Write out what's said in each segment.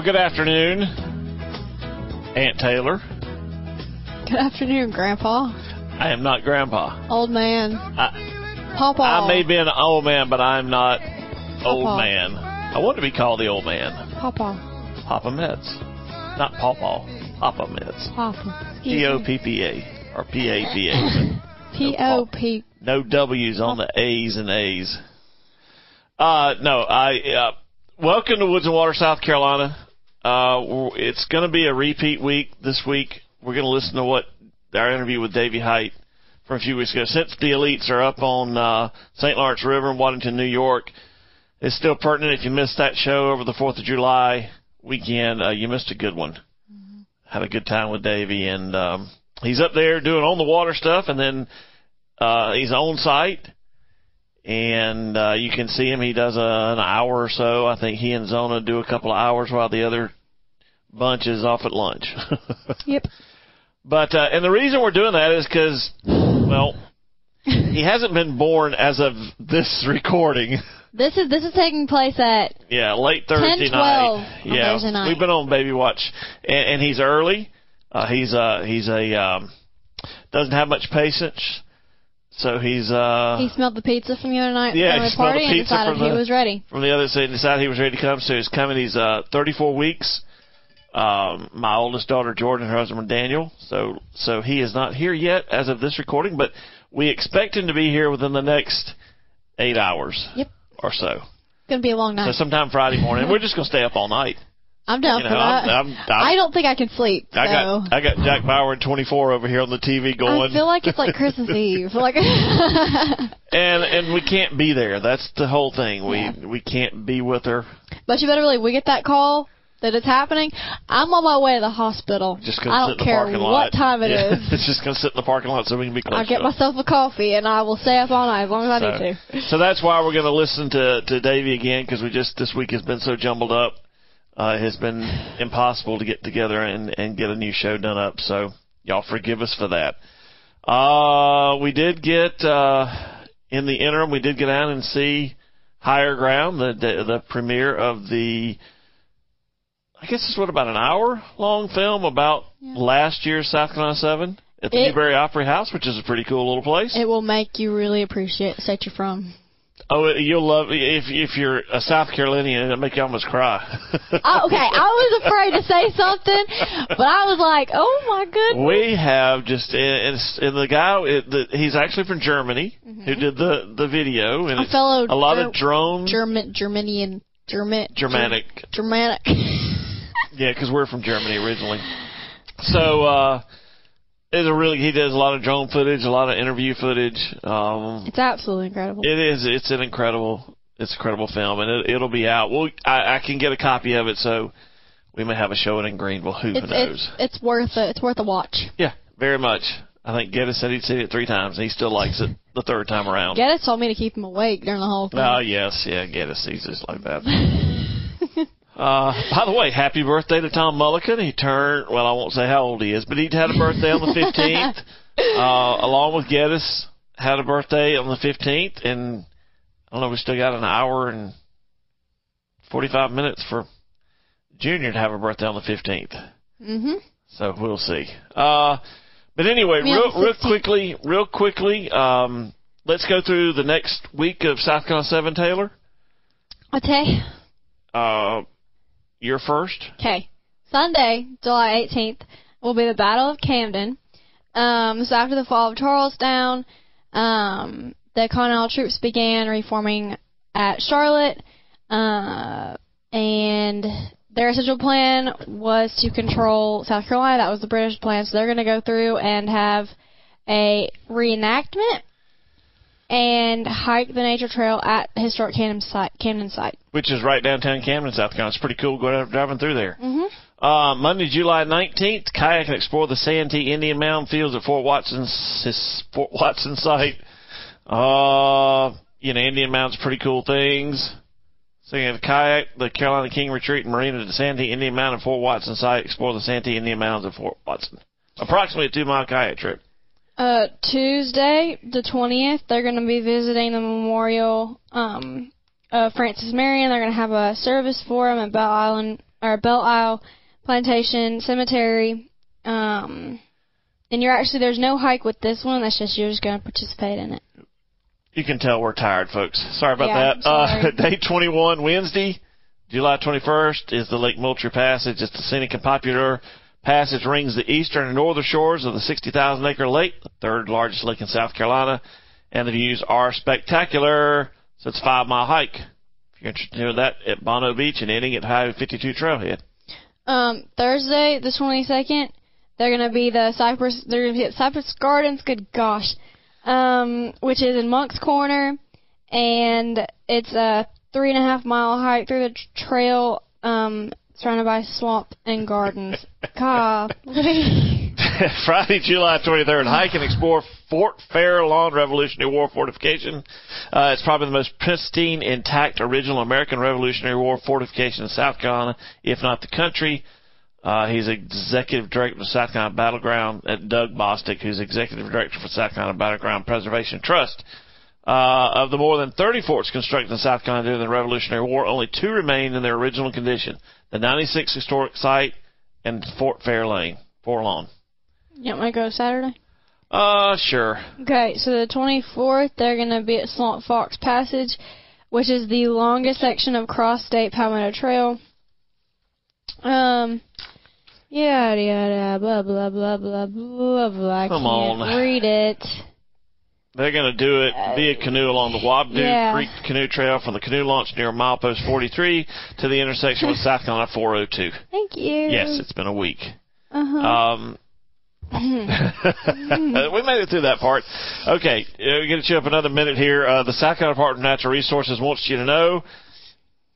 Well, good afternoon, Aunt Taylor. Good afternoon, Grandpa. I am not Grandpa. Old man. I, Papa. I may be an old man, but I'm not old man. I want to be called the old man. Papa. Papa Metz. Not Pawpaw. Papa Metz. Papa. P O P P A. Or P A P A. P O P. No W's on the A's and A's. Uh, no, I, uh, welcome to Woods and Water, South Carolina. Uh, it's going to be a repeat week this week. We're going to listen to what our interview with Davy Hite from a few weeks ago. Since the elites are up on, uh, St. Lawrence River in Waddington, New York, it's still pertinent. If you missed that show over the 4th of July weekend, uh, you missed a good one. Had a good time with Davy, and, um, he's up there doing on the water stuff and then, uh, he's on site and uh, you can see him. He does a, an hour or so. I think he and Zona do a couple of hours while the other bunch is off at lunch. Yep. but uh, and the reason we're doing that is because, well, he hasn't been born as of this recording. This is this is taking place at Yeah, late Thursday 10, 12 night. yeah, Thursday night. we've been on baby watch, and, and he's early. Uh, he's uh he's a um, doesn't have much patience, so he's uh he smelled the pizza from the other night Yeah, from he the smelled party the and pizza decided from he the- was ready. from the other side and decided he was ready to come. So he's coming. He's uh 34 weeks. Um, my oldest daughter Jordan, her husband Daniel. So so he is not here yet as of this recording, but we expect him to be here within the next eight hours. Yep. Or so. Gonna be a long So night. sometime Friday morning. We're just gonna stay up all night. I'm down You for that. I'm, I'm, I'm, I don't think I can sleep. So I got I got Jack Bauer and 24 over here on the TV going. I feel like it's like Christmas Eve. Like and and we can't be there. That's the whole thing. We Yeah. we can't be with her. But you better believe we get that call that it's happening. I'm on my way to the hospital. Just gonna I don't in the care parking lot. what time it is. yeah. it's just gonna sit in the parking lot so we can be close. I'll get myself a coffee and I will stay up all night as long as I need to. So, so that's why we're going to listen to to Davey again because we just this week has been so jumbled up. Uh, it has been impossible to get together and and get a new show done up. So y'all forgive us for that. Uh, we did get uh, in the interim. We did get out and see Higher Ground, the the, the premiere of the. I guess it's what about an hour long film about last year's South Carolina Seven at the It- Newberry Opry House, which is a pretty cool little place. It will make you really appreciate the state you're from. Oh, you'll love if if you're a South Carolinian, it'll make you almost cry. Oh, okay, I was afraid to say something, but I was like, "Oh my goodness!" we have just and, and the guy it, the, he's actually from Germany mm-hmm. who did the the video and A fellow a lot of drone German, Germanian, German, Germanic Germanic. yeah because we're from Germany originally. So uh, it's a really he does a lot of drone footage, a lot of interview footage. Um, it's absolutely incredible. It is. It's an incredible. It's an incredible film, and it, it'll be out. Well, I, I can get a copy of it, so we may have a show it in Greenville. Who it's knows? it's it's worth it. It's worth a watch. yeah, very much. I think Geddes said he'd seen it three times, and he still likes it the third time around. Geddes told me to keep him awake during the whole thing. Oh yes, yeah, Geddes. He's just like that. uh, by the way, happy birthday to Tom Mullican. He turned. Well, I won't say how old he is, but he had a birthday on the fifteenth. uh, along with Geddes, had a birthday on the fifteenth, and I don't know. We still got an hour and forty-five minutes for Junior to have a birthday on the fifteenth. mhm. So we'll see. Uh, but anyway, real, real quickly, real quickly, um, let's go through the next week of South Carolina Seven. Taylor, Okay. uh, you're first. Okay. Sunday, July 18th, will be the Battle of Camden. Um, so after the fall of Charlestown, um, the Continental troops began reforming at Charlotte, uh, and their essential plan was to control South Carolina. That was the British plan. So they're going to go through and have a reenactment and hike the nature trail at historic Camden site. Camden site. which is right downtown Camden, South Carolina. It's pretty cool going driving through there. hmm Uh, Monday, July 19th, kayak and explore the Santee Indian Mound Fields at Fort Watson's his Fort Watson site. Uh, you know, Indian Mound's pretty cool things. So you have kayak, the Carolina King Retreat and Marina to the Santee Indian Mound and Fort Watson site. Explore the Santee Indian Mounds at Fort Watson. Approximately a two mile kayak trip. Uh, Tuesday, the 20th, they're going to be visiting the memorial um, of Francis Marion. They're going to have a service for him at Bell Island or Belle Isle Plantation Cemetery. Um, and you're actually there's no hike with this one. That's just you're just going to participate in it. You can tell we're tired, folks. Sorry about Yeah, that. sorry. Uh, day 21, Wednesday, July 21st, is the Lake Moultrie Passage. It's the scenic and popular passage rings the eastern and northern shores of the 60,000 acre lake, the third largest lake in South Carolina, and the views are spectacular. So it's a five mile hike. If you're interested in that, at Bonneau Beach and ending at Highway 52 Trailhead. Um, Thursday, the 22nd, they're going to be the Cypress, they're going to be at Cypress Gardens, good gosh, um, which is in Moncks Corner, and it's a three and a half mile hike through the trail, um, surrounded by swamp and gardens. God. Friday, July 23rd, hike and explore Fort Fair Lawn Revolutionary War fortification. Uh, it's probably the most pristine, intact, original American Revolutionary War fortification in South Carolina, if not the country. Uh, he's executive director of South Carolina Battleground, uh, Doug Bostick, who's executive director for South Carolina Battleground Preservation Trust. Uh, of the more than 30 forts constructed in South Carolina during the Revolutionary War, only two remain in their original condition: the 96 historic site and Fort Fair Lane, Forlawn. you want me to go Saturday? Uh, sure. Okay, so the 24th, they're going to be at Swamp Fox Passage, which is the longest section of Cross State Palmetto Trail. Um, yeah, yada yada, blah blah blah blah blah blah. I Come can't on. read it. They're going to do it via canoe along the Wambaw yeah. Creek Canoe Trail from the canoe launch near milepost 43 to the intersection with South Carolina 402. Thank you. Yes, it's been a week. Uh-huh. Um, we made it through that part. Okay, uh, we're going to chew up another minute here. Uh, the South Carolina Department of Natural Resources wants you to know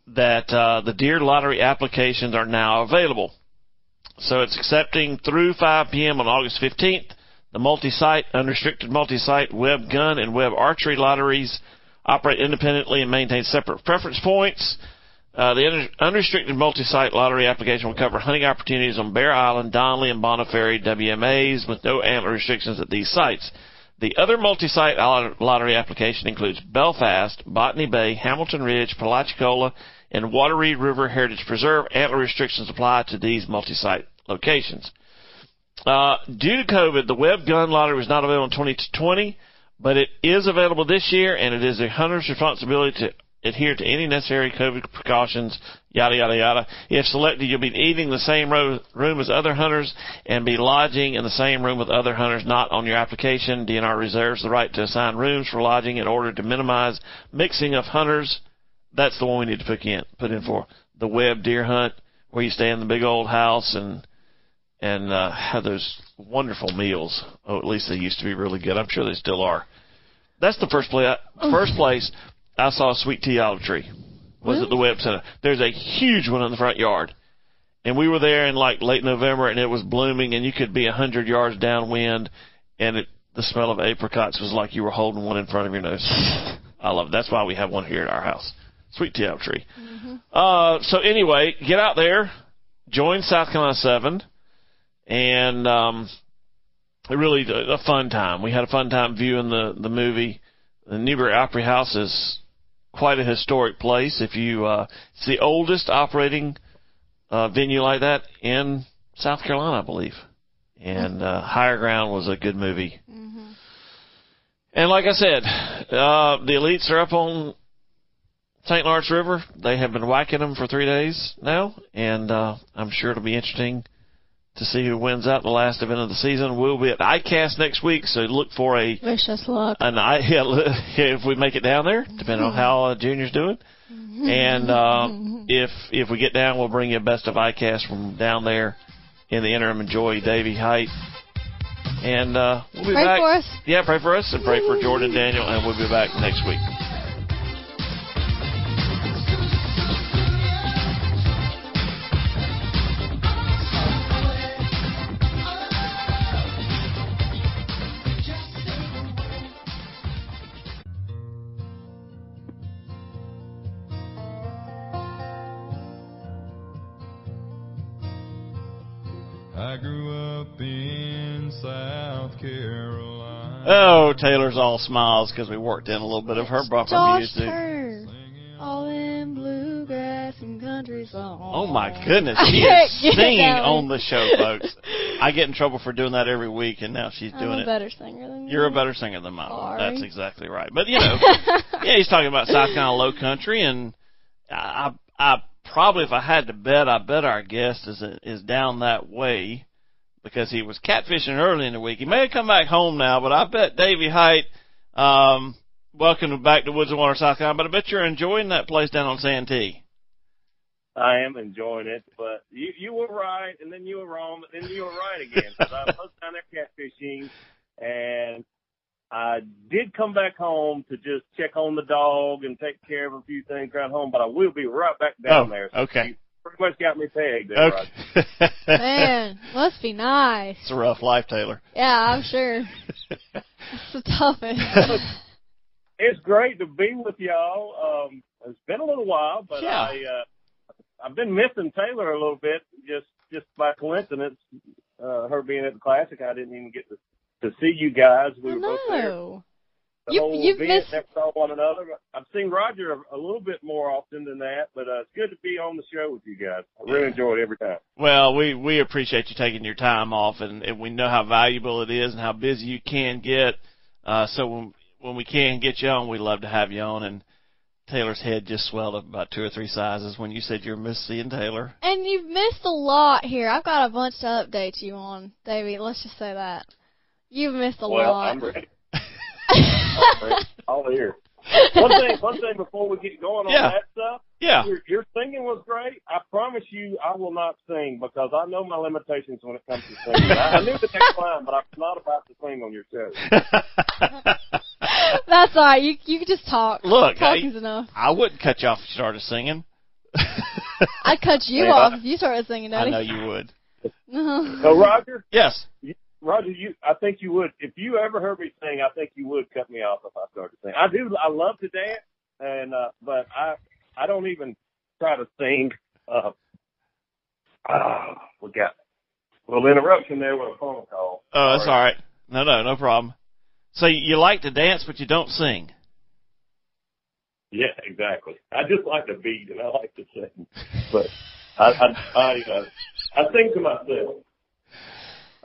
that uh, the Deer Lottery applications are now available. So it's accepting through 5 p.m. on August 15th. The multi-site, unrestricted multi-site Webb gun and Webb archery lotteries operate independently and maintain separate preference points. Uh, the unrestricted multi-site lottery application will cover hunting opportunities on Bear Island, Donnelly, and Bonneau Ferry WMAs with no antler restrictions at these sites. The other multi-site lottery application includes Belfast, Botany Bay, Hamilton Ridge, Palachucola, and Wateree River Heritage Preserve. Antler restrictions apply to these multi-site locations. Uh, due to COVID, the Webb gun lottery was not available in 2020, but it is available this year, and it is a hunter's responsibility to adhere to any necessary COVID precautions, yada, yada, yada. If selected, you'll be eating the same ro- room as other hunters and be lodging in the same room with other hunters not on your application. DNR reserves the right to assign rooms for lodging in order to minimize mixing of hunters. That's the one we need to put in, put in for. The Webb deer hunt, where you stay in the big old house and and uh, have those wonderful meals. Oh, at least they used to be really good. I'm sure they still are. That's the first place. First place I saw a sweet tea olive tree was at the Webb center. There's a huge one in the front yard, and we were there in like late November, and it was blooming, and you could be a hundred yards downwind, and it, the smell of apricots was like you were holding one in front of your nose. I love it. That's why we have one here at our house. Sweet tea olive tree. Uh, so anyway, get out there, join South Carolina Seven and um, it really a fun time. We had a fun time viewing the the movie. The Newberry Opry House is quite a historic place. If you, uh, it's the oldest operating uh, venue like that in South Carolina, I believe. And uh, Higher Ground was a good movie. And like I said, uh, the elites are up on St. Lawrence River. They have been whacking them for three days now, and uh, I'm sure it'll be interesting to see who wins out the last event of the season. We'll be at ICAST next week, so look for a Wish us luck. an I yeah, if we make it down there, depending on how uh, Junior's doing. And uh, if if we get down, we'll bring you a best of ICAST from down there. In the interim, enjoy Davy Hite. And uh, we'll be Pray back. for us. Yeah, pray for us and pray for Jordan Daniel, and we'll be back next week. Oh, Taylor's all smiles because we worked in a little bit of her bumper Josh music. All in bluegrass and country songs. Oh my goodness, she is singing on the show, folks. I get in trouble for doing that every week, and now she's I'm doing a it. better singer than You're a better singer than mine. That's exactly right. But you know, yeah, he's talking about South Carolina Low Country, and I, I probably, if I had to bet, I bet our guest is is down that way because he was catfishing early in the week. He may have come back home now, but I bet Davy Hite. Um, welcome back to Woods and Water, South Carolina. But I bet you're enjoying that place down on Santee. I am enjoying it, but you you were right, and then you were wrong, but then you were right again. Because I was down there catfishing, and I did come back home to just check on the dog and take care of a few things around home. But I will be right back down Oh, there. So okay. You pretty much got me pegged there, Roger. Okay. Man, must be nice. it's a rough life, Taylor. Yeah, I'm sure. It's the toughest. It's great to be with y'all. Um, it's been a little while, but Yeah. I uh, I've been missing Taylor a little bit, just just by coincidence. Uh, her being at the classic, I didn't even get to to see you guys. We I were both there. Know. The You- whole you've event, missed- never saw one another. I've seen Roger a, a little bit more often than that, but uh, it's good to be on the show with you guys. I really enjoy it every time. Well, we we appreciate you taking your time off, and, and we know how valuable it is and how busy you can get. Uh, so when when we can get you on, we love to have you on. And Taylor's head just swelled up about two or three sizes when you said you missed seeing Taylor. And you've missed a lot here. I've got a bunch to update you on, Davey. Let's just say that. You've missed a well, lot. I'm ready. I'm. All here. One thing, one thing before we get going on Yeah. that stuff. Yeah. Your, your singing was great. I promise you, I will not sing because I know my limitations when it comes to singing. I, I knew the next line, but I'm not about to sing on your show. That's all right. You you can just talk. Look, I- talking's enough. I wouldn't cut you off if you started singing. I'd cut you Yeah. off if you started singing, I know you would. So, Roger, Yes. Roger, you, I think you would. If you ever heard me sing, I think you would cut me off if I started singing. I do. I love to dance, and uh, but I, I don't even try to sing. Uh, ah, we got a little interruption there with a phone call. Oh, that's all right. No, no, no problem. So you like to dance, but you don't sing. Yeah, exactly. I just like the beat and I like to sing, but I, I, I, uh, I sing to myself.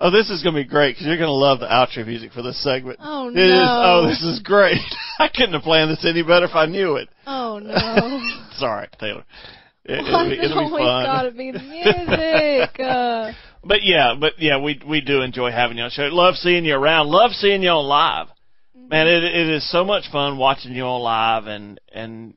Oh, this is going to be great because you're going to love the outro music for this segment. Oh It is. Oh, this is great. I couldn't have planned this any better if I knew it. Oh no. Right, Taylor. It, will be, it'll be always fun. gotta be the music? Uh, But yeah, but yeah, we we do enjoy having you on the show. Love seeing you around. Love seeing you on live. Man, it it is so much fun watching you on live and and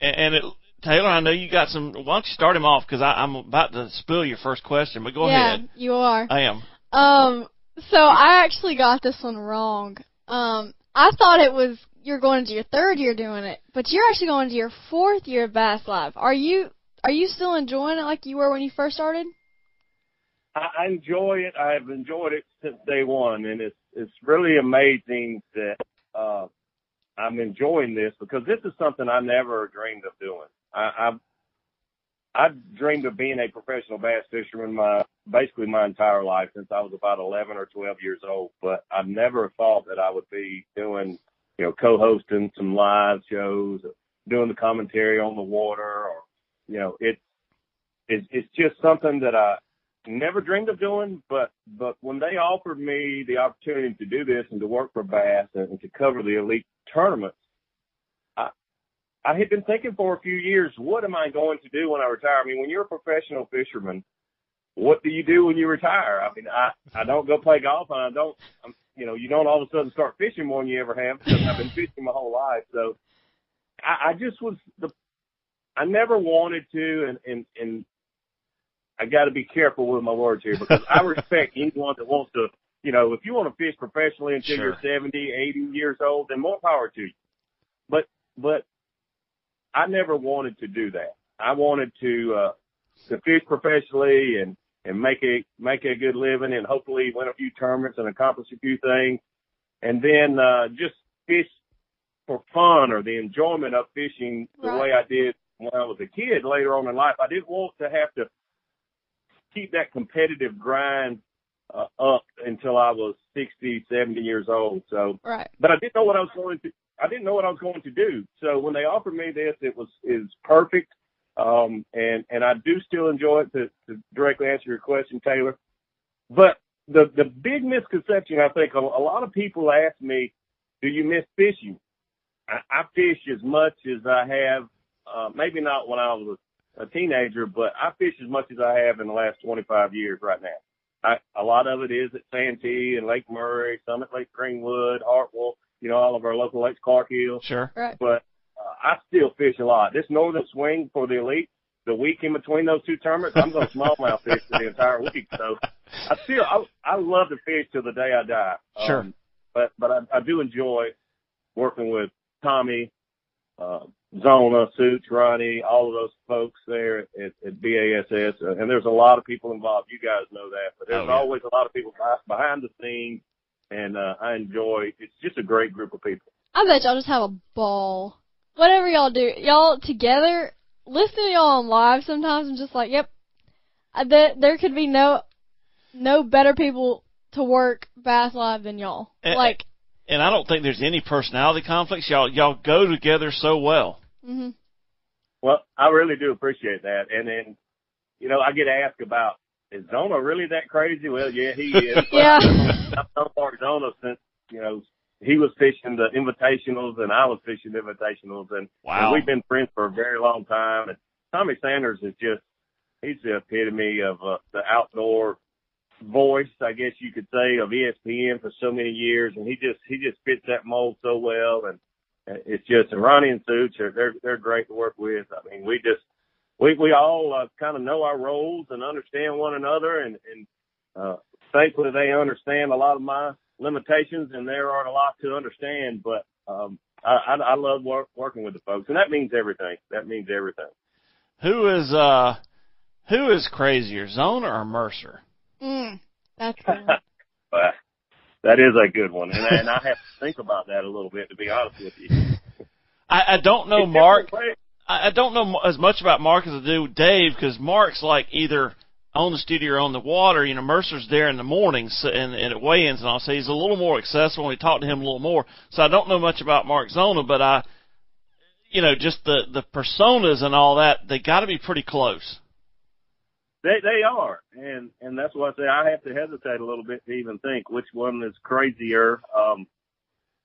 and it. Taylor, I know you got some. Why don't you start him off? Because I'm about to spill your first question, but go yeah, ahead. you are. I am. Um, so I actually got this one wrong. Um, I thought it was you're going into your third year doing it, but you're actually going to your fourth year of Bass Live. Are you are you still enjoying it like you were when you first started? I, I enjoy it. I have enjoyed it since day one, and it's it's really amazing that uh, I'm enjoying this because this is something I never dreamed of doing. I, I've I dreamed of being a professional bass fisherman my basically my entire life since I was about 11 or 12 years old. But I never thought that I would be doing, you know, co-hosting some live shows, doing the commentary on the water, or you know, it's it's it's just something that I never dreamed of doing. But but when they offered me the opportunity to do this and to work for Bass and, and to cover the elite tournaments, I I had been thinking for a few years, what am I going to do when I retire? I mean, when you're a professional fisherman, what do you do when you retire? I mean, I I don't go play golf, and I don't, I'm, you know, you don't all of a sudden start fishing more than you ever have because I've been fishing my whole life. So I, I just was the, I never wanted to, and and and I got to be careful with my words here because I respect anyone that wants to, you know, if you want to fish professionally until Sure. you're 70, 80 years old, then more power to you. But but I never wanted to do that. I wanted to uh to fish professionally and and make a make a good living and hopefully win a few tournaments and accomplish a few things and then uh just fish for fun or the enjoyment of fishing the Right. way I did when I was a kid later on in life. I didn't want to have to keep that competitive grind uh, up until I was 60, 70 years old. So Right. but I didn't know what I was going to. I didn't know what I was going to do. So when they offered me this, it was is perfect. Um, and, and I do still enjoy it to, to directly answer your question, Taylor. But the, the big misconception, I think a, a lot of people ask me, do you miss fishing? I, I fish as much as I have, uh, maybe not when I was a teenager, but I fish as much as I have in the last 25 years right now. I, a lot of it is at Santee and Lake Murray, some at Lake Greenwood, Hartwell, you know, all of our local lakes, Clark Hill. Sure. Right. But uh, I still fish a lot. This northern swing for the elite, the week in between those two tournaments, I'm going to smallmouth fish for the entire week. So I still, I, I love to fish till the day I die. Sure. Um, but, but I, I do enjoy working with Tommy, uh, Zona, Suits, Ronnie, all of those folks there at, at BASS. Uh, and there's a lot of people involved. You guys know that, but there's Oh, yeah. always a lot of people behind the scenes. And, uh, I enjoy, it's just a great group of people. I bet y'all just have a ball. Whatever y'all do, y'all together, listening to y'all on live sometimes, I'm just like, yep. I bet there could be no, no better people to work Bass Live than y'all. Eh, like, And I don't think there's any personality conflicts. Y'all y'all go together so well. hmm Well, I really do appreciate that. And then, you know, I get asked about, is Zona really that crazy? Well, yeah, he is. Yeah. I've known Mark Zona since, you know, he was fishing the invitationals and I was fishing the invitationals and, Wow. and we've been friends for a very long time. And Tommy Sanders is just, he's the epitome of uh, the outdoor voice, I guess you could say, of ESPN for so many years. And he just, he just fits that mold so well. And uh, it's just, and Ronnie and Suits are, they're, they're great to work with. I mean, we just, we, we all uh, kind of know our roles and understand one another and, and, uh, thankfully they understand a lot of my limitations and there aren't a lot to understand, but, um, I, I, I love work, working with the folks and that means everything. That means everything. Who is uh who is crazier, Zona or Mercer? Mm, that's good. That is a good one. And, and I have to think about that a little bit to be honest with you. I, I don't know It's Mark. I, I don't know as much about Mark as I do Dave because Mark's like either on the studio or on the water. You know, Mercer's there in the mornings and, and at weigh-ins and all. So he's a little more accessible. We talk to him a little more. So I don't know much about Mark Zona, but I, you know, just the the personas and all that. They got to be pretty close. They they are, and and that's why I say I have to hesitate a little bit to even think which one is crazier. Um,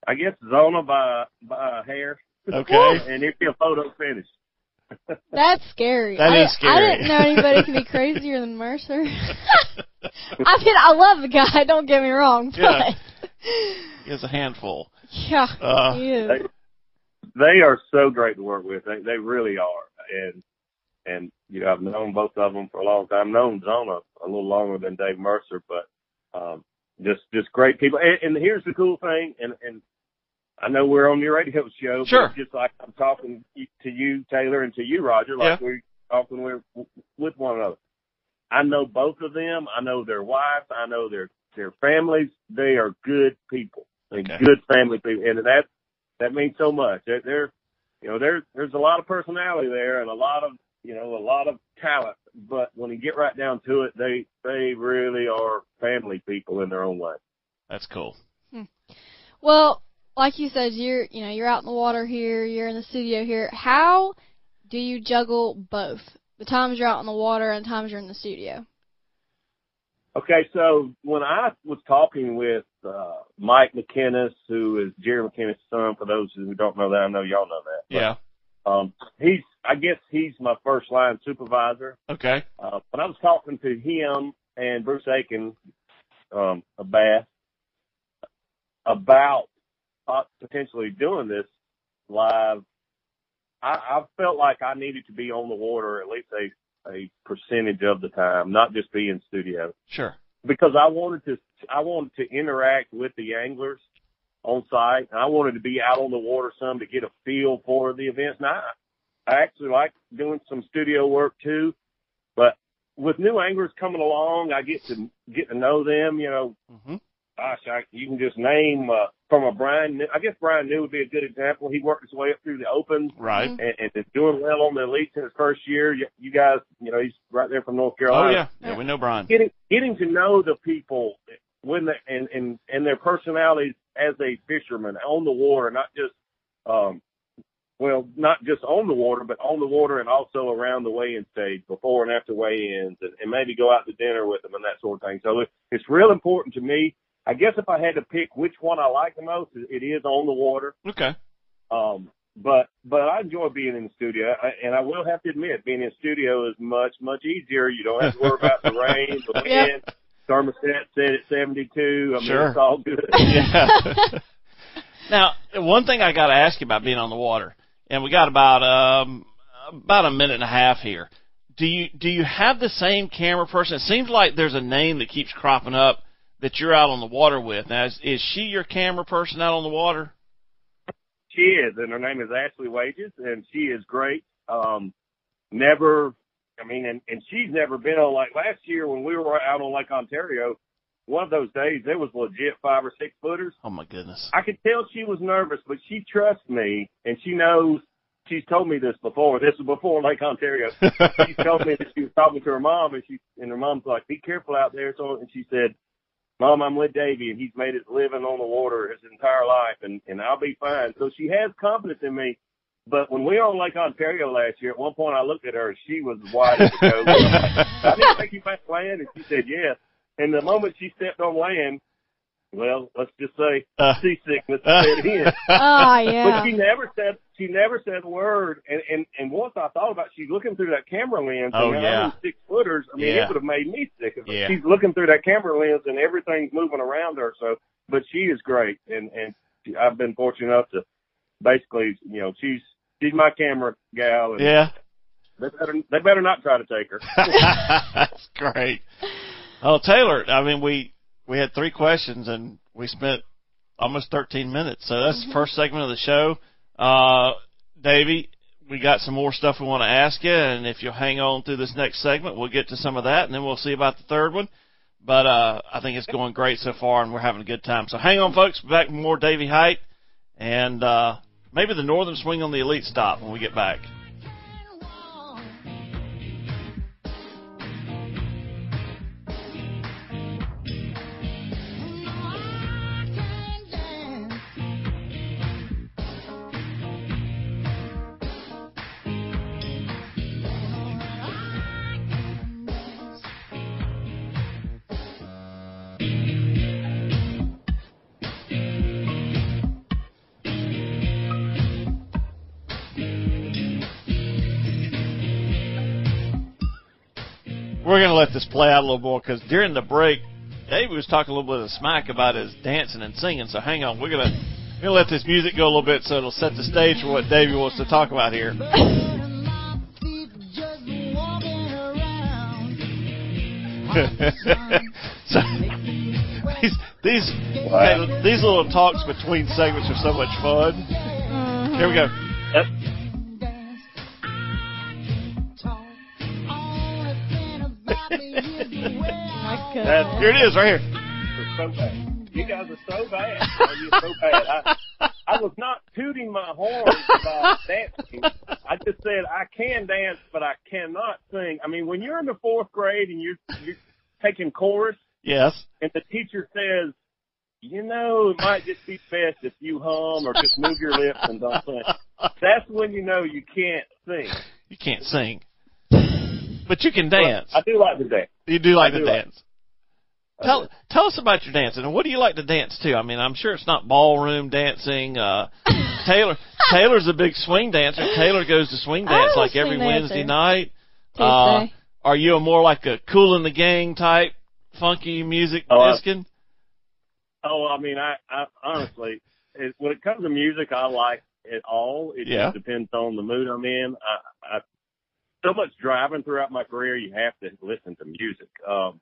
I guess Zona by by hair, Okay. and it'd be a photo finish. That's scary. That I, is scary. I didn't know anybody could be crazier than Mercer. I mean, I love the guy. Don't get me wrong, but Yeah. He has a handful. yeah, Uh, he is. They are so great to work with. They they really are, and and you know I've known both of them for a long time. I've known Zona a little longer than Dave Mercer, but um, just just great people. And, and here's the cool thing, and and I know we're on your radio show, Sure. but just like I'm talking to you, Taylor, and to you, Roger, like Yeah. we're talking with with one another. I know both of them. I know their wives. I know their their families. They are good people. They're Okay. good family people, and that that means so much. They're, they're you know, there's there's a lot of personality there and a lot of you know a lot of talent. But when you get right down to it, they they really are family people in their own way. that's cool. Hmm. Well, like you said, you're you know you're out in the water here, you're in the studio here. How do you juggle both? The times you're out in the water and the times you're in the studio. Okay, so when I was talking with uh, Mike McKinnis, who is Jerry McKinnis' son, for those who don't know that, I know y'all know that. but, Yeah. Um, he's, I guess he's my first line supervisor. Okay. Uh, when I was talking to him and Bruce Akin, um, of Bass about potentially doing this live, I, I felt like I needed to be on the water at least a, a percentage of the time, not just be in studio Sure. because I wanted to I wanted to interact with the anglers on site. And I wanted to be out on the water some to get a feel for the events. And I, I actually like doing some studio work too, but with new anglers coming along, I get to get to know them. You know, hmm gosh, I, you can just name uh, from a Brian. I guess Bryan New would be a good example. He worked his way up through the Open Right. And, and is doing well on the elites in his first year. You, you guys, you know, he's right there from North Carolina. Oh yeah. Yeah, we know Brian. getting getting to know the people when the and and and their personalities as a fisherman on the water, not just um well, not just on the water, but on the water and also around the weigh-in stage, before and after weigh-ins, and, and maybe go out to dinner with them and that sort of thing. So it, it's real important to me. I guess if I had to pick which one I like the most, it it is on the water. Okay. Um, but but I enjoy being in the studio, I, and I will have to admit, being in the studio is much much easier. You don't have to worry about the rain, the Yep. wind. Thermostat set at 72. I mean, Sure. it's all good. Yeah. now, one thing I got to ask you about being on the water, and we got about um about a minute and a half here. Do you do you have the same camera person? It seems like there's a name that keeps cropping up that you're out on the water with. Now, is, is she your camera person out on the water? She is, and her name is Ashley Wages, and she is great. Um, never, I mean, and, and she's never been on like last year when we were out on Lake Ontario. One of those days, there was legit five or six footers. Oh my goodness. I could tell she was nervous, but she trusts me, and she knows. She's told me this before. This was before Lake Ontario. she told me that she was talking to her mom, and she and her mom's like, "Be careful out there." So, and she said, "Mom, I'm with Davy, and he's made his living on the water his entire life, and and I'll be fine." So she has confidence in me. But when we were on Lake Ontario last year, at one point I looked at her, and she was wide as a go. I didn't take you back land, and she said yes. And the moment she stepped on land, well, let's just say Uh. seasickness set in. Oh yeah. But she never said she never said a word. And and and once I thought about, it, she's looking through that camera lens. Oh, and yeah. Six footers. I mean, Yeah. it would have made me sick. If Yeah. She's looking through that camera lens, and everything's moving around her. So, but she is great, and and she, I've been fortunate enough to basically, you know, she's she's my camera gal, and Yeah. they better they better not try to take her. That's great. Oh, Taylor, I mean, we we had three questions and we spent almost 13 minutes. So that's the first segment of the show. Uh, Davey, we got some more stuff we want to ask you, and if you'll hang on through this next segment, we'll get to some of that, and then we'll see about the third one. But uh, I think it's going great so far, and we're having a good time. So hang on, folks. Back with more Davey Hite, and uh, maybe the Northern Swing on the Elite Stop when we get back. This play out a little more because during the break, David was talking a little bit of smack about his dancing and singing. So hang on, we're gonna we're gonna let this music go a little bit so it'll set the stage for what Davey wants to talk about here. so these these these little talks between segments are so much fun. Here we go. Mm-hmm. My Goodness. Here it is, right here. so bad. You guys are so bad. You're so bad. I, I was not tooting my horn about dancing. I just said I can dance, but I cannot sing. I mean, when you're in the fourth grade and you're, you're taking chorus, Yes. and the teacher says, you know, it might just be best if you hum or just move your lips and don't sing. That's when you know you can't sing. You can't sing, but you can dance. I do like to dance. You do like I to do like- dance. Tell tell us about your dancing and what do you like to dance to? I mean, I'm sure it's not ballroom dancing. Uh, Taylor Taylor's a big swing dancer. Taylor goes to swing dance I'm a like every swing Wednesday dancer. night. Uh, are you a more like a Kool and the Gang type, funky music Oh, I- Oh, I mean, I, I honestly, it, when it comes to music, I like it all. It Yeah. just depends on the mood I'm in. I, I, so much driving throughout my career, you have to listen to music. Um,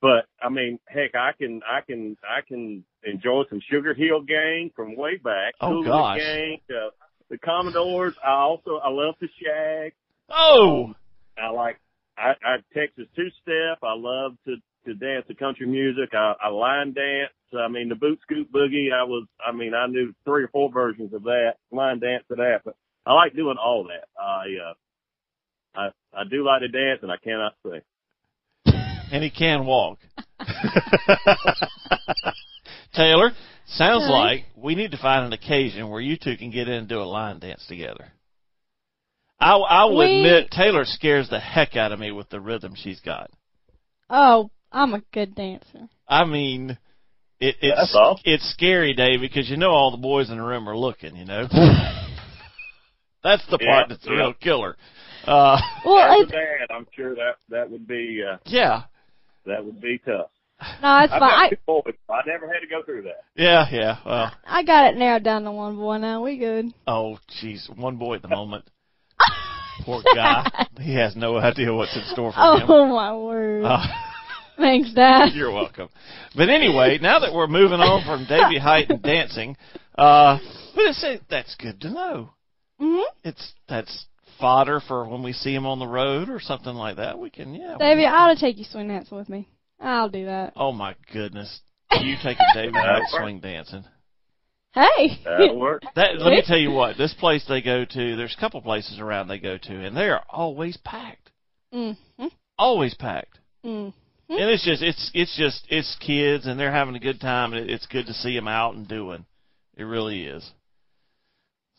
but I mean, heck, I can, I can, I can enjoy some Sugar Hill Gang from way back. Oh, the gosh. Gang, uh, the Commodores. I also, I love the Shag. Oh, I like I, I Texas two step. I love to to dance to country music. I, I line dance. I mean the boot scoop boogie. I was I mean I knew three or four versions of that. Line dance to that, but I like doing all that. I uh I I do like to dance and I cannot sing. and he can walk. Taylor, sounds Okay. like we need to find an occasion where you two can get in and do a line dance together. I, I will We- admit Taylor scares the heck out of me with the rhythm she's got. Oh, I'm a good dancer. I mean, it, it's it's scary, Dave, because you know all the boys in the room are looking. You know, that's the part Yeah, that's the yeah. real killer. Uh, Well, As a dad, I'm sure that that would be uh, yeah, that would be tough. no, it's I've fine. got I, two boys. I never had to go through that. yeah, yeah. Well, I got it narrowed down to one boy now. We good. oh, jeez, one boy at the moment. Poor guy. He has no idea what's in store for him. Oh my word. Uh, Thanks, Dad. You're welcome. But anyway, now that we're moving on from Davy Hite and dancing, uh, but it's, that's good to know. hmm It's that's fodder for when we see him on the road or something like that. We can, yeah. Davey, I ought to take you swing dancing with me. I'll do that. Oh my goodness, you taking Davy Hite swing dancing? Hey. That'll work. That let me tell you what. This place they go to, there's a couple places around they go to, and they are always packed. mm-hmm. Always packed. Mm. And it's just it's it's just it's kids and they're having a good time and it, it's good to see them out and doing. It really is.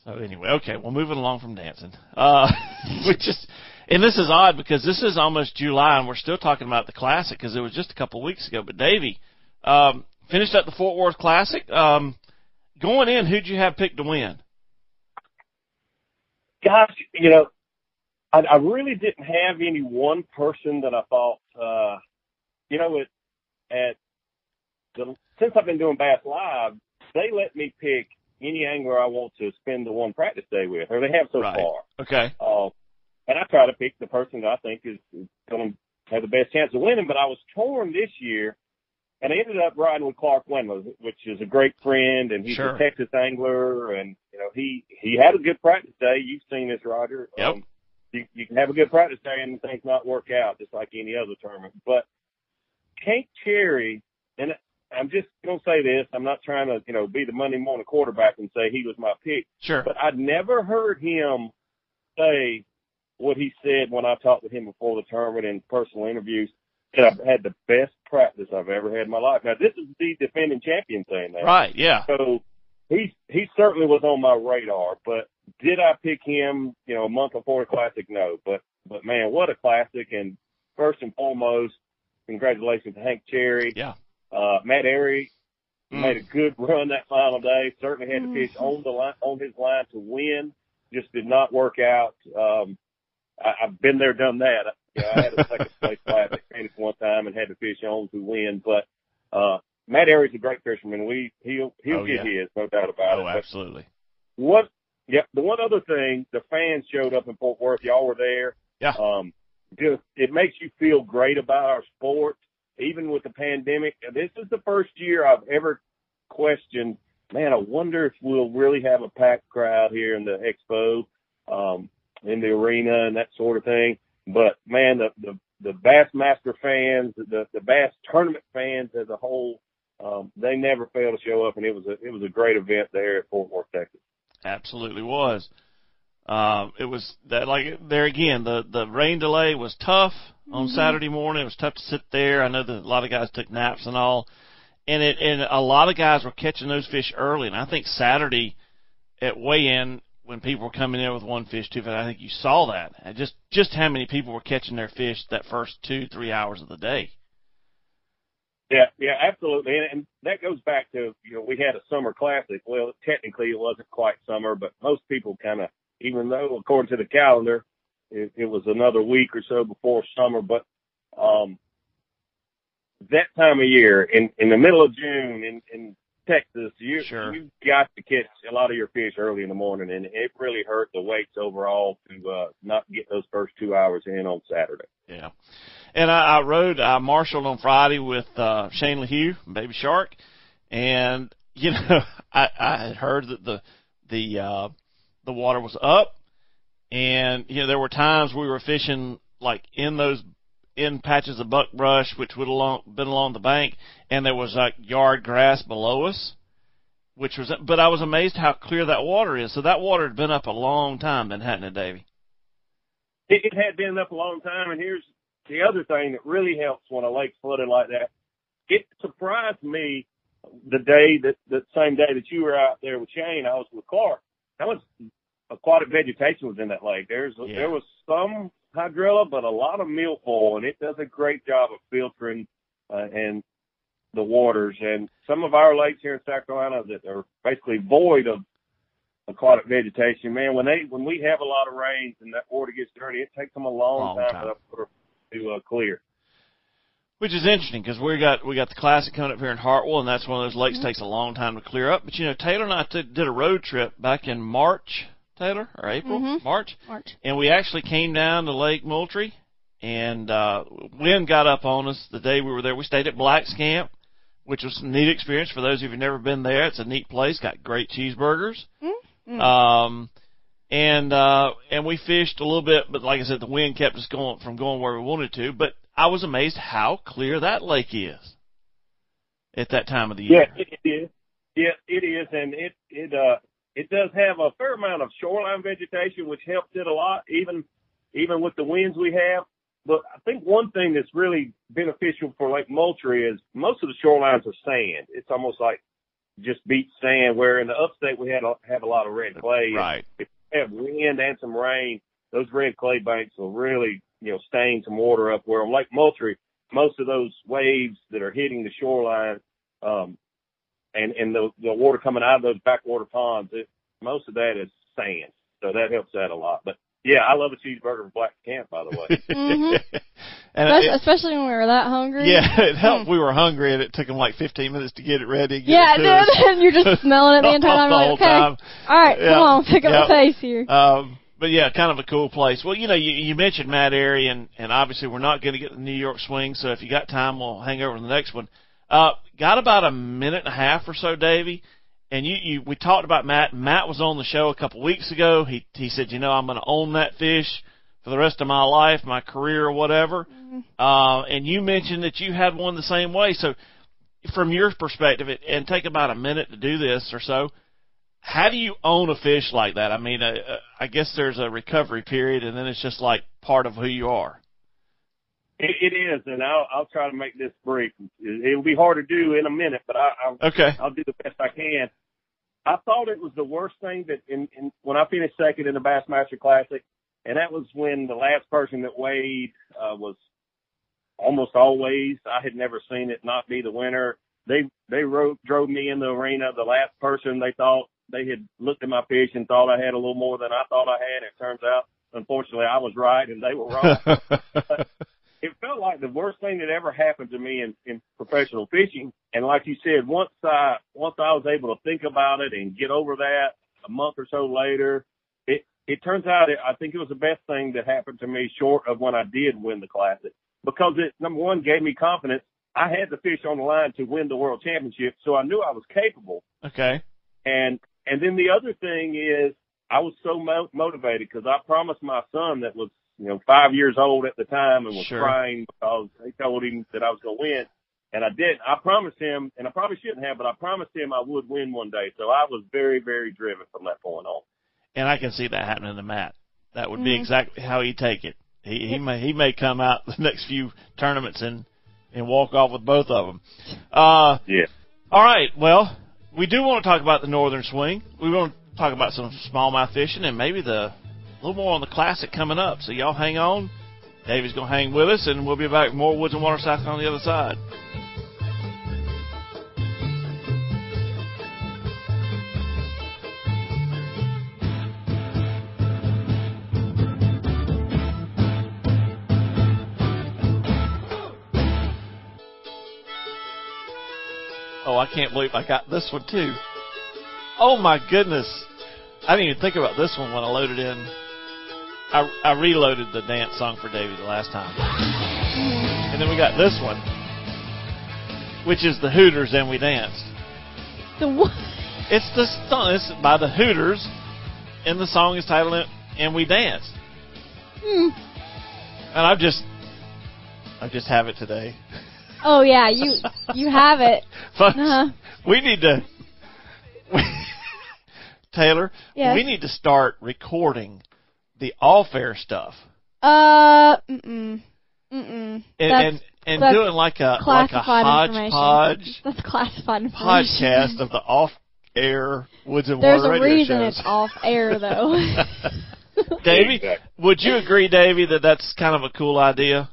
So anyway, okay, well moving along from dancing. Uh we just and this is odd because this is almost July and we're still talking about the classic because it was just a couple weeks ago. But Davey, um finished up the Fort Worth Classic. Um going in, who'd you have picked to win? Gosh, you know, I, I really didn't have any one person that I thought, uh, you know, it, at the, since I've been doing Bass Live, they let me pick any angler I want to spend the one practice day with, or they have so Right. far. Okay. Uh, and I try to pick the person that I think is, is going to have the best chance of winning. But I was torn this year, and I ended up riding with Clark Wendlandt, which is a great friend, and he's Sure. a Texas angler, and you know he he had a good practice day. You've seen this, Roger. Yep. Um, you, you can have a good practice day and things not work out, just like any other tournament. But Hank Cherry, and I'm just going to say this. I'm not trying to, you know, be the Monday morning quarterback and say he was my pick Sure. but I'd never heard him say what he said when I talked with him before the tournament in personal interviews. That I've had the best practice I've ever had in my life. Now this is the defending champion saying that. Right, yeah. So he he certainly was on my radar. But did I pick him? You know, a month before the classic? No. But but man, what a classic! And first and foremost, congratulations to Hank Cherry. Yeah. Uh, Matt Arey Mm. made a good run that final day. Certainly had to fish Mhm. on the line, on his line to win. Just did not work out. Um, I, I've been there, done that. You know, I had a second place classic finish one time and had to fish on to win. But uh, Matt Arey's a great fisherman. We he'll he'll Oh, get yeah. his, no doubt about Oh, it. But absolutely. what? Yeah, the one other thing, the fans showed up in Fort Worth. Y'all were there. Yeah. Um, just it makes you feel great about our sport, even with the pandemic. This is the first year I've ever questioned. Man, I wonder if we'll really have a packed crowd here in the expo, um, in the arena and that sort of thing. But man, the the the Bassmaster fans, the the Bass tournament fans as a whole, um, they never fail to show up, and it was a it was a great event there at Fort Worth, Texas. absolutely was. Um, it was that like there again. The the rain delay was tough on Saturday morning. It was tough to sit there. I know that a lot of guys took naps and all, and it and a lot of guys were catching those fish early. And I think Saturday at weigh-in when people were coming in with one fish, two fish, I think you saw that. And just just how many people were catching their fish that first two three hours of the day. Yeah, yeah, absolutely, and, and that goes back to you know we had a summer classic. Well, technically it wasn't quite summer, but most people kind of, even though according to the calendar, it, it was another week or so before summer. But um, that time of year, in in the middle of June in in Texas, you Sure. you got to catch a lot of your fish early in the morning, and it really hurt the weights overall to uh, not get those first two hours in on Saturday. Yeah. And I, I rode, I marshaled on Friday with, uh, Shane Lehew, Baby Shark. And, you know, I, I had heard that the, the, uh, the water was up. And, you know, there were times we were fishing like in those, in patches of buckbrush, which would along, been along the bank. And there was like yard grass below us. Which was, but I was amazed how clear that water is. So that water had been up a long time then, hadn't it, Davy? It, had been up a long time, and here's the other thing that really helps when a lake's flooded like that. It surprised me the day that the same day that you were out there with Shane, I was with Clark. I was aquatic vegetation was in that lake. There's Yeah. there was some hydrilla, but a lot of milfoil, and it does a great job of filtering uh, and the waters. And some of our lakes here in South Carolina that are basically void of aquatic vegetation. Man, when they when we have a lot of rains and that water gets dirty, it takes them a long, Long time, time. for to uh, clear. Which is interesting because we got we got the classic coming up here in Hartwell, and that's one of those lakes takes a long time to clear up. But you know, Taylor and I t- did a road trip back in March, Taylor or April, Mhm. March, March. and we actually came down to Lake Moultrie, and uh, wind got up on us the day we were there. We stayed at Black's Camp, which was a neat experience for those of you who've never been there. It's a neat place, got great cheeseburgers. Mm. Um, and uh, and we fished a little bit, but like I said, the wind kept us going from going where we wanted to. But I was amazed how clear that lake is at that time of the year. it, it is. Yeah, it is, and it it uh it does have a fair amount of shoreline vegetation, which helps it a lot, even even with the winds we have. But I think one thing that's really beneficial for Lake Moultrie is most of the shorelines are sand. It's almost like just beach sand. Where in the upstate we had a, have a lot of red clay. Right. If we have wind and some rain, those red clay banks will really you know stain some water up. Where on Lake Moultrie, most of those waves that are hitting the shoreline um, and and the the water coming out of those backwater ponds, it, most of that is sand, so that helps that a lot. But yeah, I love a cheeseburger from Black Camp, by the way. Mhm. and Especially, it, especially when we were that hungry. yeah, it helped. We were hungry, and it took them like 15 minutes to get it ready. Get Yeah, it it to us. did. And you're just smelling it the entire time. the Like, okay, time. all right, Yeah. come on, pick up Yeah. the pace here. Um, but yeah, kind of a cool place. Well, you know, you, you mentioned Matt Arey, and, and obviously we're not going to get the New York swing, so if you got time, we'll hang over the next one. Uh, got about a minute and a half or so, Davey, and you, you we talked about Matt. Matt was on the show a couple weeks ago. He he said, you know, I'm going to own that fish for the rest of my life, my career, or whatever. Uh, and you mentioned that you had one the same way. So, from your perspective, it, and take about a minute to do this or so how do you own a fish like that? I mean, uh, uh, I guess there's a recovery period, and then it's just like part of who you are. It, it is, and I'll I'll try to make this brief. It, it'll be hard to do in a minute, but I, I'll Okay. I'll do the best I can. I thought it was the worst thing that in, in when I finished second in the Bassmaster Classic, and that was when the last person that weighed uh, was almost always. I had never seen it not be the winner. They they rode, drove me in the arena. The last person they thought they had looked at my fish and thought I had a little more than I thought I had. It turns out, unfortunately, I was right and they were wrong it felt like the worst thing that ever happened to me in, in professional fishing. And like you said, once I once I was able to think about it and get over that a month or so later, it it turns out it, I think it was the best thing that happened to me short of when I did win the classic because it number one gave me confidence. I had the fish on the line to win the world championship, so I knew I was capable. okay. And and then the other thing is I was so mo- motivated because I promised my son that was you know five years old at the time and was Sure. crying because they told him that I was going to win, and I didn't. I promised him, and I probably shouldn't have, but I promised him I would win one day. So I was very very driven from that point on. And I can see that happening to Matt. That would be Mhm. exactly how he'd take it. He he may he may come out the next few tournaments and and walk off with both of them. Uh, Yeah. all right. Well, we do want to talk about the northern swing. We want to talk about some smallmouth fishing and maybe the a little more on the classic coming up. So y'all hang on. Davey's gonna hang with us, and we'll be back more Woods and Water South on the other side. Can't believe I got this one too. Oh my goodness. I didn't even think about this one when I loaded in. I, I reloaded the dance song for Davey the last time. And then we got this one, which is the Hooters and We Danced. The what? It's the song it's by the Hooters, and the song is titled "And We Danced." Hmm. And I just, I just have it today. Oh yeah, you you have it. Folks, Uh-huh. we need to. Taylor, Yes. we need to start recording the off-air stuff Uh, mm mm, mm and That's and, and that's doing like a like a hodgepodge That's classified podcast of the off air Woods and There's Water a reason shows. it's off air though. Davey, would you agree, Davey, that that's kind of a cool idea?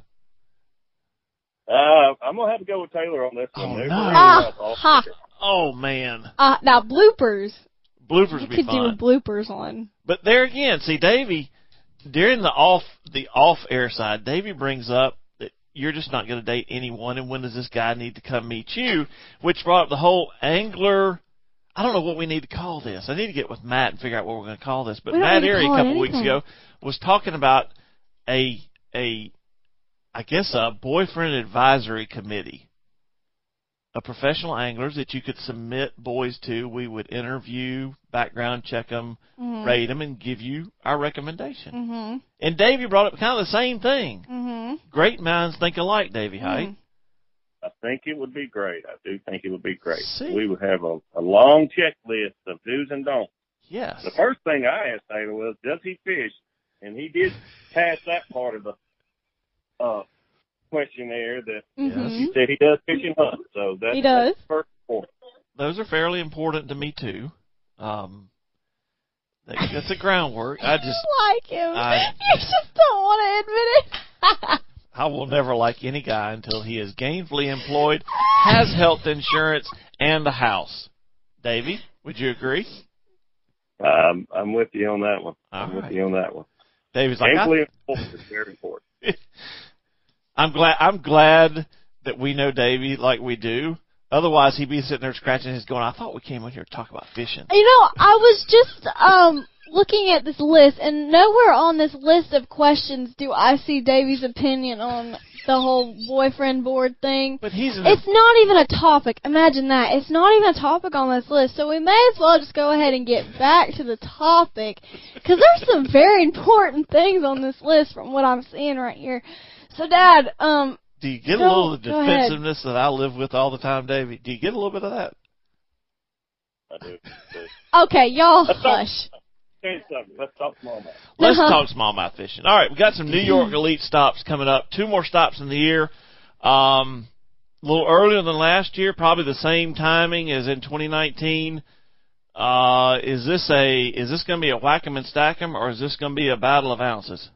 Uh, I'm gonna have to go with Taylor on this one. Oh, no. really Ah, ha. Oh man, uh, now bloopers. bloopers You would be could fun. do a bloopers on. But there again, see, Davy, during the off the off air side, Davy brings up that you're just not going to date anyone, and when does this guy need to come meet you? Which brought up the whole angler. I don't know what we need to call this. I need to get with Matt and figure out what we're going to call this. But Matt need Erie a call it couple weeks ago was talking about a a I guess a boyfriend advisory committee of professional anglers that you could submit boys to. We would interview, background check them, Mhm. rate them, and give you our recommendation. Mhm. And Davey brought up kind of the same thing. Mhm. Great minds think alike, Davey Hite. Mhm. I think it would be great. I do think it would be great. See. We would have a, a long checklist of do's and don'ts. Yes. The first thing I asked Taylor was, does he fish? And he did pass that part of the uh, questionnaire that Mhm. he said he does fish and hunt. So that's, He does. that's first point. Those are fairly important to me too. Um, that's the groundwork. I just like him. I- you just don't want to admit it. I will never like any guy until he is gainfully employed, has health insurance, and a house. Davey, would you agree? Um, I'm with you on that one. All I'm right. with you on that one. Davey's like, I, Gainfully employed is very important. I'm glad. I'm glad that we know Davey like we do. Otherwise, he'd be sitting there scratching his going. I thought we came on here to talk about fishing. You know, I was just um looking at this list, and nowhere on this list of questions do I see Davey's opinion on the whole boyfriend board thing. But he's It's not even a topic. Imagine that. It's not even a topic on this list. So we may as well just go ahead and get back to the topic. Because there's some very important things on this list from what I'm seeing right here. So, Dad, um, Do you get a little of the defensiveness that I live with all the time, Davey? Do you get a little bit of that? I do. do. okay, y'all Let's hush. Tell you something. Let's talk smallmouth. Let's Uh-huh. talk smallmouth fishing. All right, we got some New York elite stops coming up. Two more stops in the year. Um, a little earlier than last year, probably the same timing as in 2019. Uh, is this a is this going to be a whack 'em and stack 'em, or is this going to be a battle of ounces?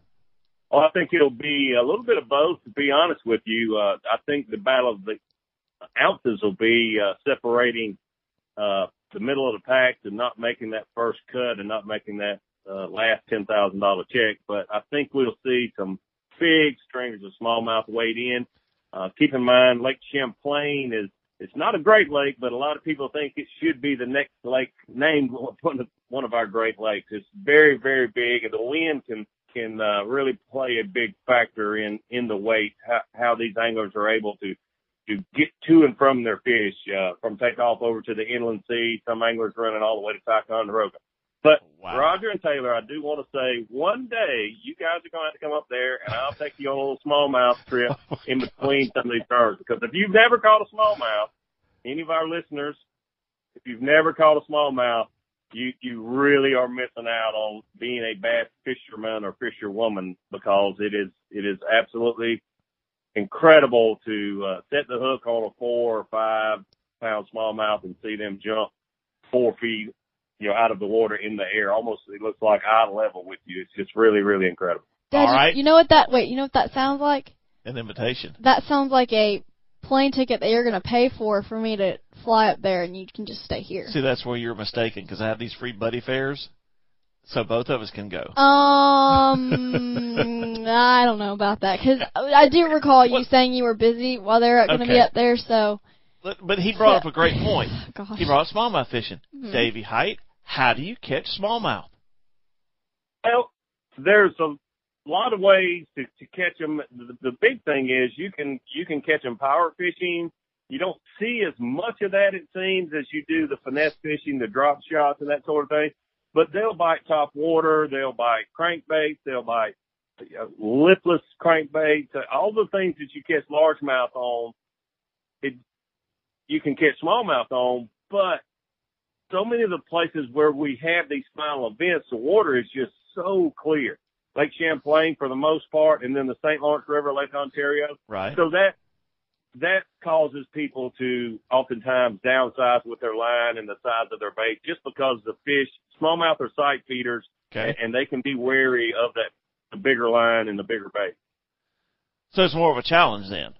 Well, I think it'll be a little bit of both. To be honest with you, uh, I think the battle of the ounces will be uh, separating uh, the middle of the pack to not making that first cut and not making that uh, last ten thousand dollar check. But I think we'll see some big strings of smallmouth wade in. Uh, keep in mind, Lake Champlain is it's not a great lake, but a lot of people think it should be the next lake named one of one of our Great Lakes. It's very very big, and the wind can can uh, really play a big factor in in the weight how, how these anglers are able to to get to and from their fish uh, from takeoff over to the inland sea. Some anglers running all the way to Ticonderoga. But Wow. Roger and Taylor, I do want to say one day you guys are going to have to come up there, and I'll take you on a little smallmouth trip in between some of these stars. Because if you've never caught a smallmouth, any of our listeners, if you've never caught a smallmouth, you you really are missing out on being a bass fisherman or fisherwoman because it is it is absolutely incredible to uh, set the hook on a four or five pound smallmouth and see them jump four feet, you know, out of the water in the air. Almost it looks like eye level with you. It's just really really incredible. Dad, All you- right. you know what that, wait, you know what that sounds like? An invitation. That sounds like a plane ticket that you're going to pay for for me to fly up there and you can just stay here. See, that's where you're mistaken because I have these free buddy fares, so both of us can go. Um, I don't know about that because I do recall you What? saying you were busy while they were going to be up there. So, But, but he brought up a great point. gosh, He brought up smallmouth fishing. Mhm. Davy Hite, how do you catch smallmouth? Well, there's a lot of ways to, to catch them. The, the big thing is you can you can catch them power fishing. You don't see as much of that it seems as you do the finesse fishing, the drop shots, and that sort of thing. But they'll bite top water. They'll bite crankbaits. They'll bite uh, lipless crankbaits. uh, All the things that you catch largemouth on, it you can catch smallmouth on. But so many of the places where we have these final events, the water is just so clear. Lake Champlain for the most part, and then the St. Lawrence River, Lake Ontario. Right. So that that causes people to oftentimes downsize with their line and the size of their bait just because the fish, smallmouth are sight feeders Okay. and they can be wary of that, the bigger line and the bigger bait. So it's more of a challenge then.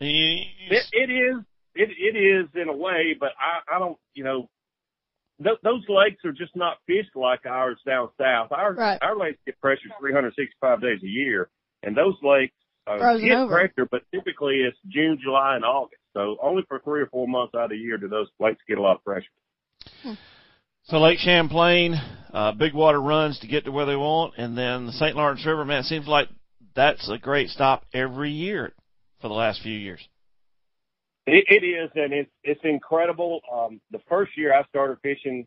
You- you- It, it is, it, it is in a way, but I, I don't, you know, th- those lakes are just not fished like ours down south. Our, Right. our lakes get pressured 365 days a year and those lakes uh, Frozen get over. pressure, but typically it's June, July, and August. So only for three or four months out of the year do those lakes get a lot of pressure. So Lake Champlain, uh, big water runs to get to where they want, and then the St. Lawrence River, man, it seems like that's a great stop every year for the last few years. It, it is, and it's it's incredible. Um, the first year I started fishing,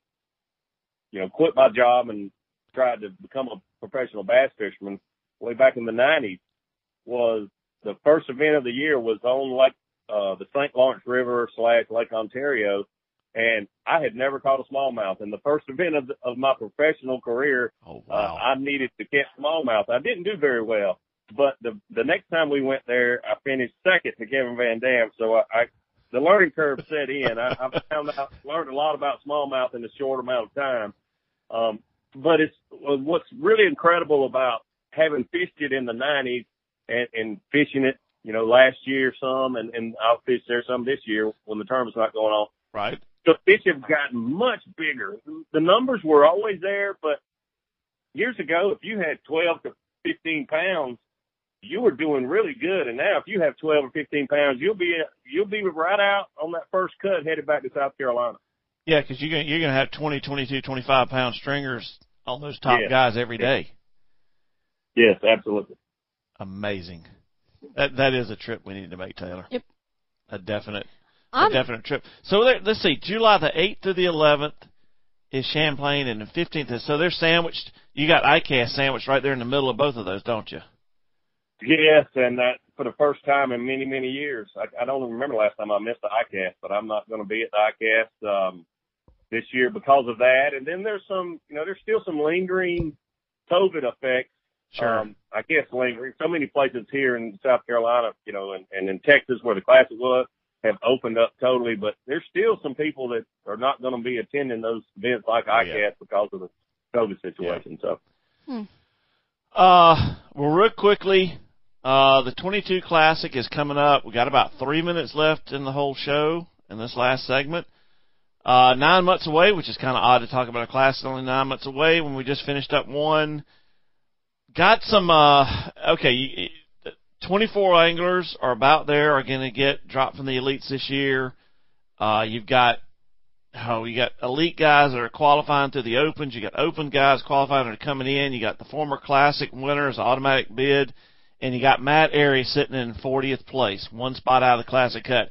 you know, quit my job and tried to become a professional bass fisherman way back in the '90s. Was the first event of the year was on Lake uh, the St. Lawrence River slash Lake Ontario, and I had never caught a smallmouth. And the first event of, of my professional career, Oh uh, wow! I needed to catch smallmouth. I didn't do very well, but the the next time we went there, I finished second to Kevin Van Dam. So I, I the learning curve set in. I, I found out, learned a lot about smallmouth in a short amount of time. Um, but it's what's really incredible about having fished it in the '90s and, and fishing it, you know, last year some, and, and I'll fish there some this year when the tournament's not going on right? the fish have gotten much bigger. The numbers were always there, but years ago, if you had 12 to 15 pounds, you were doing really good. And now, if you have 12 or 15 pounds, you'll be you'll be right out on that first cut, headed back to South Carolina. Yeah, because you're gonna, you're going to have 20, 22, 25 pound stringers on those top Yeah. guys every day. Yes, absolutely. Amazing. That that is a trip we need to make, Taylor. Yep. A definite, a I'm, definite trip. So there, let's see, July the eighth to the eleventh is Champlain, and the fifteenth is so they're sandwiched. You got ICAST sandwiched right there in the middle of both of those, don't you? Yes, and that for the first time in many many years. I, I don't even remember last time I missed the ICAST, but I'm not going to be at the ICAST um, this year because of that. And then there's some, you know, there's still some lingering COVID effects Sure. Um, I guess lingering. So many places here in South Carolina, you know, and, and in Texas where the classic was, have opened up totally, but there's still some people that are not going to be attending those events like Oh, ICAST yeah. because of the COVID situation. So Uh, well, real quickly, uh, the 22 Classic is coming up. We got about three minutes left in the whole show in this last segment. Uh, nine months away, which is kind of odd to talk about a classic only nine months away when we just finished up one. Got some, uh, okay, 24 anglers are about there, are going to get dropped from the elites this year. Uh, you've got oh, you got elite guys that are qualifying through the opens. You got open guys qualifying that are coming in. You got the former classic winners, automatic bid, and you got Matt Arey sitting in 40th place, one spot out of the classic cut.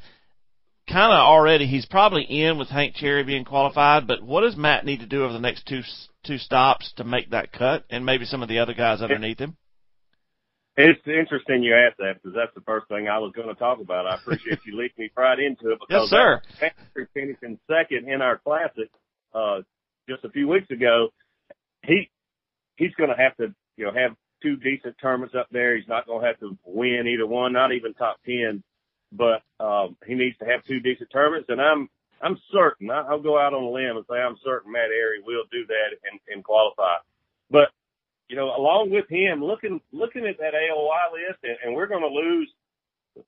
Kind of already, he's probably in with Hank Cherry being qualified. But what does Matt need to do over the next two two stops to make that cut, and maybe some of the other guys underneath him? it's interesting you asked that because that's the first thing I was going to talk about. I appreciate you leading me right into it Yes, because sir. after finishing second in our classic uh, just a few weeks ago, he he's going to have to you know have two decent tournaments up there. He's not going to have to win either one, not even top ten, but um, he needs to have two decent tournaments. And I'm I'm certain I- I'll go out on a limb and say I'm certain Matt Arey will do that and, and qualify. But you know, along with him, looking looking at that AOY list, and, and we're going to lose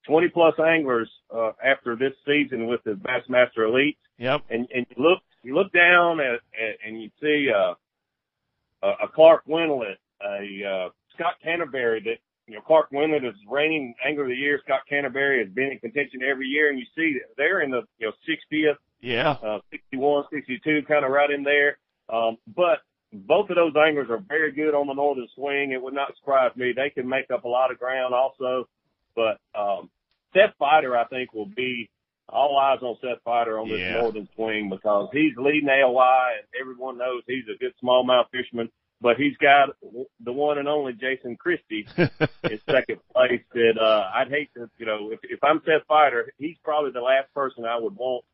20 plus anglers uh, after this season with the Bassmaster Elite Yep. and and you look you look down at, at and you see uh, a, Clark Wendlandt, a uh, Scott Canterbury that you know Clark Wendlandt is reigning angler of the year. Scott Canterbury has been in contention every year, and you see that they're in the you know 60th, Yeah. uh, 61, 62, kind of right in there. Um, but both of those anglers are very good on the northern swing. It would not surprise me. They can make up a lot of ground also. But um, Seth Feider, I think, will be all eyes on Seth Feider on this Yeah. northern swing because he's leading AOY and everyone knows he's a good smallmouth fisherman. But he's got the one and only Jason Christie in second place. That uh, I'd hate to, you know, if, if I'm Seth Feider, he's probably the last person I would want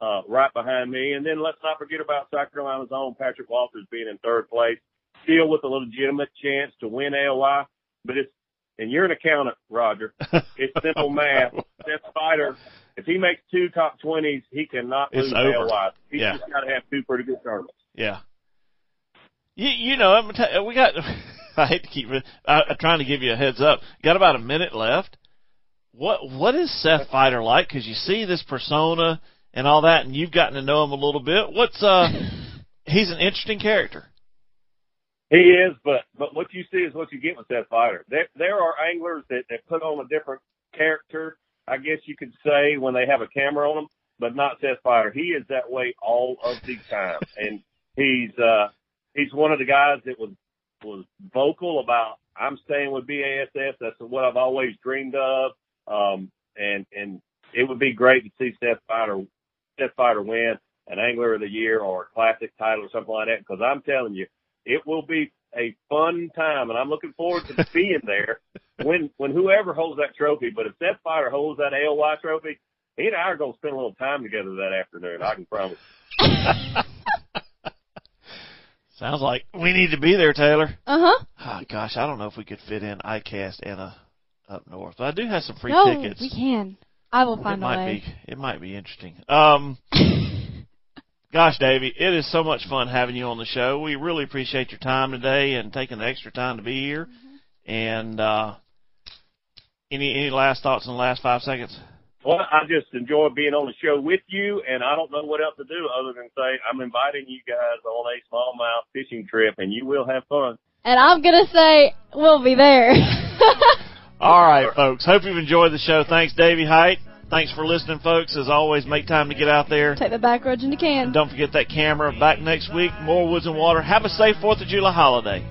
uh, right behind me. And then let's not forget about South Carolina's own Patrick Walters being in third place, still with a legitimate chance to win AOY. But it's and you're an accountant, Roger. It's simple math. Seth Feider, if he makes two top twenties, he cannot It's lose over. AOY. He's Yeah. just got to have two pretty good tournaments. Yeah. You, you know, I'm gonna we got. I hate to keep. I, I'm trying to give you a heads up. Got about a minute left. What What is Seth Feider like? Because you see this persona and all that, and you've gotten to know him a little bit. What's uh? he's an interesting character. He is, but but what you see is what you get with Seth Feider. There there are anglers that, that put on a different character, I guess you could say, when they have a camera on them, but not Seth Feider. He is that way all of the time, and he's uh he's one of the guys that was was vocal about I'm staying with BASS. That's what I've always dreamed of. Um, and and it would be great to see Seth Feider Seth Feider win an Angler of the Year or a Classic title or something like that. Because I'm telling you, it will be a fun time, and I'm looking forward to being there when when whoever holds that trophy. But if Seth Feider holds that AOY trophy, he and I are going to spend a little time together that afternoon. I can promise. Sounds like we need to be there, Taylor. Uh huh. Oh, gosh, I don't know if we could fit in ICAST and a up north. But I do have some free No, tickets. we can. I will find it a might way. be it might be interesting. Um gosh, Davey, it is so much fun having you on the show. We really appreciate your time today and taking the extra time to be here. And uh any any last thoughts in the last five seconds? Well, I just enjoy being on the show with you, and I don't know what else to do other than say I'm inviting you guys on a smallmouth fishing trip, and you will have fun. And I'm gonna say we'll be there. All right, folks. Hope you've enjoyed the show. Thanks, Davey Hite. Thanks for listening, folks. As always, make time to get out there. Take the back roads into can. And don't forget that camera. Back next week. More Woods and Water. Have a safe 4th of July holiday.